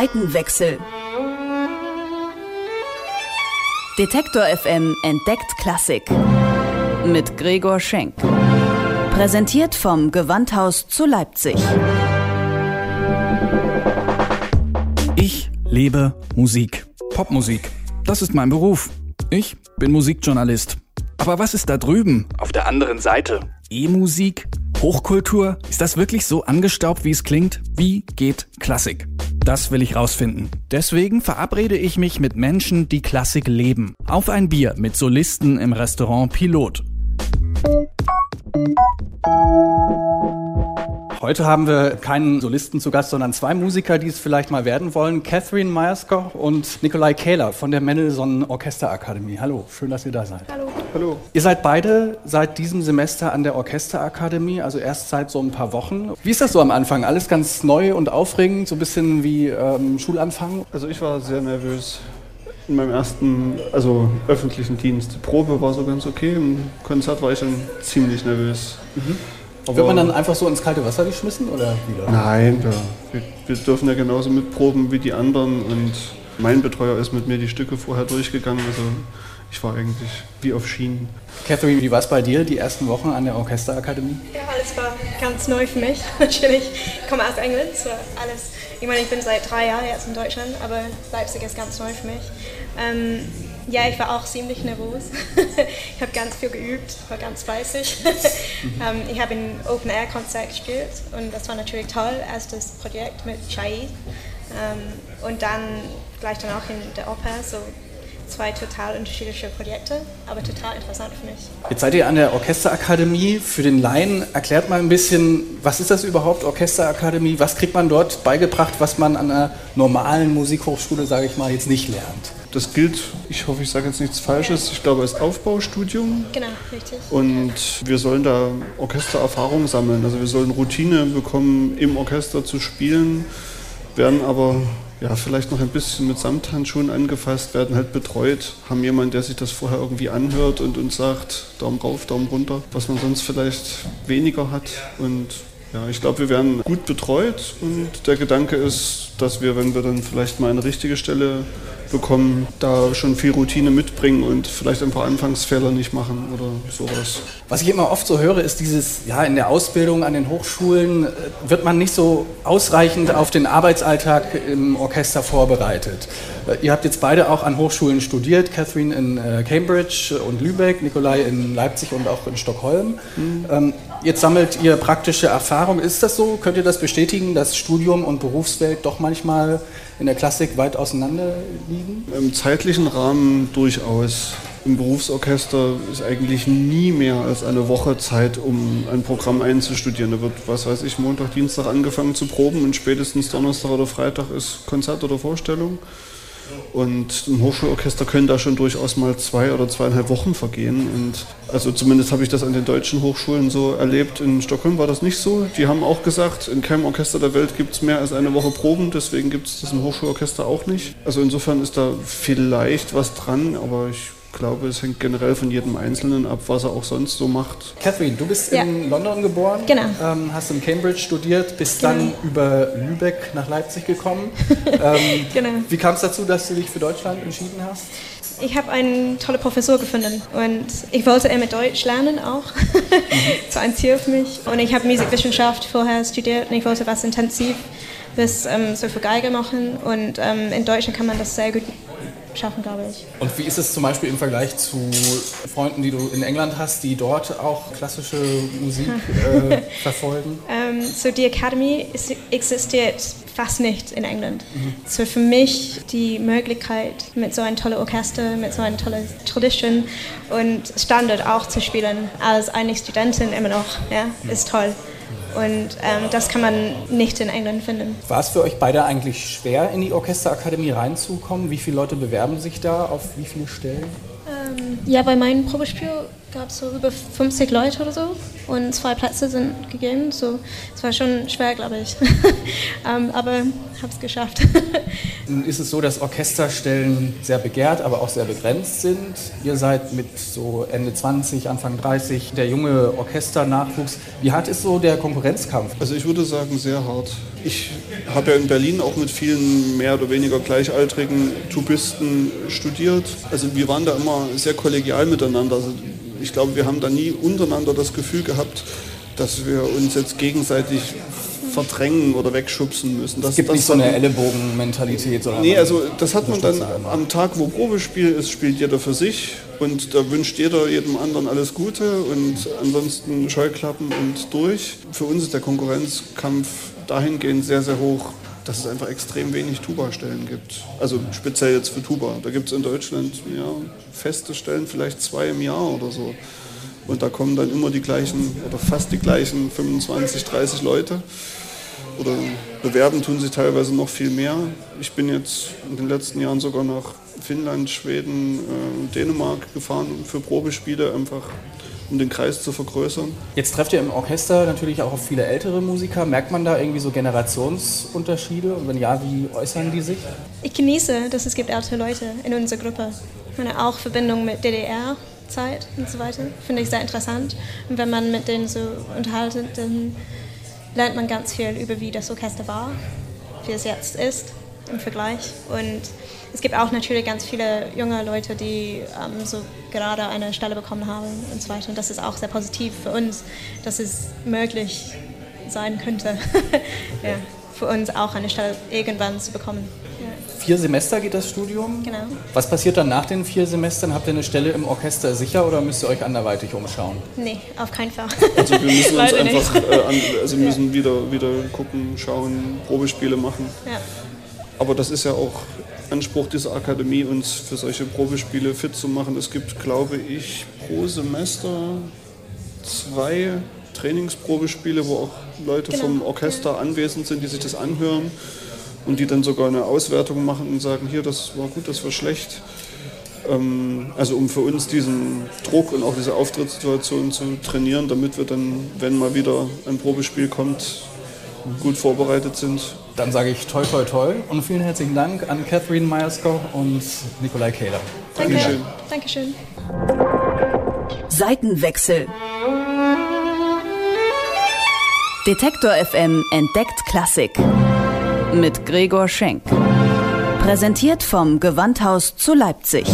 Seitenwechsel. Detektor FM entdeckt Klassik. Mit Gregor Schenk. Präsentiert vom Gewandhaus zu Leipzig. Ich lebe Musik. Popmusik. Das ist mein Beruf. Ich bin Musikjournalist. Aber was ist da drüben? Auf der anderen Seite. E-Musik? Hochkultur? Ist das wirklich so angestaubt, wie es klingt? Wie geht Klassik? Das will ich rausfinden. Deswegen verabrede ich mich mit Menschen, die Klassik leben. Auf ein Bier mit Solisten im Restaurant Pilot. Heute haben wir keinen Solisten zu Gast, sondern zwei Musiker, die es vielleicht mal werden wollen. Catherine Meyerskoch und Nikolai Kähler von der Mendelssohn Orchesterakademie. Hallo, schön, dass ihr da seid. Hallo. Hallo. Ihr seid beide seit diesem Semester an der Orchesterakademie, also erst seit so ein paar Wochen. Wie ist das so am Anfang? Alles ganz neu und aufregend, so ein bisschen wie ähm, Schulanfang? Also ich war sehr nervös in meinem ersten, also öffentlichen Dienst. Die Probe war so ganz okay, im Konzert war ich dann ziemlich nervös. Mhm. Wird man dann einfach so ins kalte Wasser geschmissen oder wieder? Nein, ja. wir, wir, dürfen ja genauso mitproben wie die anderen und mein Betreuer ist mit mir die Stücke vorher durchgegangen. Also ich war eigentlich wie auf Schienen. Catherine, wie war es bei dir, die ersten Wochen an der Orchesterakademie? Ja, alles war ganz neu für mich. Natürlich, ich komme aus England, so alles. Ich meine, ich bin seit drei Jahren jetzt in Deutschland, aber Leipzig ist ganz neu für mich. Ähm, ja, ich war auch ziemlich nervös. ich habe ganz viel geübt, war ganz fleißig. ähm, ich habe ein Open-Air-Konzert gespielt und das war natürlich toll, das Projekt mit Chai. Ähm, und dann gleich danach in der Oper, so zwei total unterschiedliche Projekte, aber total interessant für mich. Jetzt seid ihr an der Orchesterakademie. Für den Laien erklärt mal ein bisschen, was ist das überhaupt, Orchesterakademie? Was kriegt man dort beigebracht, was man an einer normalen Musikhochschule, sage ich mal, jetzt nicht lernt? Das gilt, ich hoffe, ich sage jetzt nichts Falsches, ich glaube, als Aufbaustudium. Genau, richtig. Und wir sollen da Orchestererfahrung sammeln. Also wir sollen Routine bekommen, im Orchester zu spielen, werden aber ja, vielleicht noch ein bisschen mit Samthandschuhen angefasst, werden halt betreut, haben jemanden, der sich das vorher irgendwie anhört und uns sagt, Daumen rauf, Daumen runter, was man sonst vielleicht weniger hat. Und ja, ich glaube, wir werden gut betreut und der Gedanke ist, dass wir, wenn wir dann vielleicht mal eine richtige Stelle bekommen, da schon viel Routine mitbringen und vielleicht ein paar Anfangsfehler nicht machen oder sowas. Was ich immer oft so höre, ist dieses, ja, in der Ausbildung an den Hochschulen äh, wird man nicht so ausreichend auf den Arbeitsalltag im Orchester vorbereitet. Äh, ihr habt jetzt beide auch an Hochschulen studiert, Catherine in äh, Cambridge und Lübeck, Nikolai in Leipzig und auch in Stockholm. Mhm. Jetzt sammelt ihr praktische Erfahrung. Ist das so? Könnt ihr das bestätigen, dass Studium und Berufswelt doch manchmal in der Klassik weit auseinander liegen? Im zeitlichen Rahmen durchaus. Im Berufsorchester ist eigentlich nie mehr als eine Woche Zeit, um ein Programm einzustudieren. Da wird, was weiß ich, Montag, Dienstag angefangen zu proben und spätestens Donnerstag oder Freitag ist Konzert oder Vorstellung. Und im Hochschulorchester können da schon durchaus mal zwei oder zweieinhalb Wochen vergehen. Und also zumindest habe ich das an den deutschen Hochschulen so erlebt. In Stockholm war das nicht so. Die haben auch gesagt, in keinem Orchester der Welt gibt es mehr als eine Woche Proben, deswegen gibt es das im Hochschulorchester auch nicht. Also insofern ist da vielleicht was dran, aber ich glaube, es hängt generell von jedem Einzelnen ab, was er auch sonst so macht. Catherine, du bist ja. in London geboren, genau. ähm, hast in Cambridge studiert, bist genau. dann über Lübeck nach Leipzig gekommen. ähm, genau. Wie kam es dazu, dass du dich für Deutschland entschieden hast? Ich habe einen tollen Professor gefunden und ich wollte immer Deutsch lernen auch. das war ein Ziel für mich. Und ich habe Musikwissenschaft vorher studiert und ich wollte was intensiv das ähm, so für Geige machen und ähm, in Deutschland kann man das sehr gut schaffen, glaube ich. Und wie ist es zum Beispiel im Vergleich zu Freunden, die du in England hast, die dort auch klassische Musik äh, verfolgen? Ähm, so die Academy existiert fast nicht in England. Mhm. So für mich die Möglichkeit, mit so einem tollen Orchester, mit so einer tollen Tradition und Standard auch zu spielen, als eine Studentin immer noch, ja, ist toll. Und ähm, das kann man nicht in England finden. War es für euch beide eigentlich schwer, in die Orchesterakademie reinzukommen? Wie viele Leute bewerben sich da? Auf wie viele Stellen? Ähm, ja, bei meinem Probespiel gab es so über 50 Leute oder so und zwei Plätze sind gegeben. So, es war schon schwer, glaube ich. ähm, aber habe es geschafft. Nun ist es so, dass Orchesterstellen sehr begehrt, aber auch sehr begrenzt sind. Ihr seid mit so Ende 20, Anfang 30 der junge Orchesternachwuchs. Wie hart ist so der Konkurrenzkampf? Also ich würde sagen, sehr hart. Ich habe ja in Berlin auch mit vielen mehr oder weniger gleichaltrigen Tubisten studiert. Also wir waren da immer sehr kollegial miteinander. Also ich glaube, wir haben da nie untereinander das Gefühl gehabt, dass wir uns jetzt gegenseitig verdrängen oder wegschubsen müssen. Das, es gibt das nicht so eine Ellenbogen-Mentalität. Nee, also das hat man dann am Tag, wo Probespiel ist, spielt jeder für sich und da wünscht jeder jedem anderen alles Gute und ansonsten Scheuklappen und durch. Für uns ist der Konkurrenzkampf dahingehend sehr, sehr hoch, dass es einfach extrem wenig Tuba-Stellen gibt. Also speziell jetzt für Tuba. Da gibt es in Deutschland ja, feste Stellen, vielleicht zwei im Jahr oder so. Und da kommen dann immer die gleichen oder fast die gleichen 25, 30 Leute. Oder bewerben tun sie teilweise noch viel mehr. Ich bin jetzt in den letzten Jahren sogar nach Finnland, Schweden, äh, Dänemark gefahren für Probespiele, einfach um den Kreis zu vergrößern. Jetzt trefft ihr im Orchester natürlich auch auf viele ältere Musiker. Merkt man da irgendwie so Generationsunterschiede? Und wenn ja, wie äußern die sich? Ich genieße, dass es gibt ältere Leute in unserer Gruppe. Ich meine, auch Verbindung mit DDR. Zeit und so weiter. Finde ich sehr interessant. Und wenn man mit denen so unterhaltet, dann lernt man ganz viel über, wie das Orchester war, wie es jetzt ist im Vergleich. Und es gibt auch natürlich ganz viele junge Leute, die ähm, so gerade eine Stelle bekommen haben und so weiter. Und das ist auch sehr positiv für uns, dass es möglich sein könnte, ja, für uns auch eine Stelle irgendwann zu bekommen. Vier Semester geht das Studium. Genau. Was passiert dann nach den vier Semestern? Habt ihr eine Stelle im Orchester sicher oder müsst ihr euch anderweitig umschauen? Nee, auf keinen Fall. Also wir müssen uns einfach äh, an, also müssen ja. wieder, wieder gucken, schauen, Probespiele machen. Ja. Aber das ist ja auch Anspruch dieser Akademie, uns für solche Probespiele fit zu machen. Es gibt, glaube ich, pro Semester zwei Trainingsprobespiele, wo auch Leute genau. vom Orchester anwesend sind, die sich das anhören und die dann sogar eine Auswertung machen und sagen, hier, das war gut, das war schlecht. Ähm, also um für uns diesen Druck und auch diese Auftrittssituation zu trainieren, damit wir dann, wenn mal wieder ein Probespiel kommt, gut vorbereitet sind. Dann sage ich toi toi toi und vielen herzlichen Dank an Catherine Meyersko und Nikolai Kehler. Danke. Dankeschön. Dankeschön. Seitenwechsel. Detektor FM entdeckt Klassik mit Gregor Schenk. Präsentiert vom Gewandhaus zu Leipzig.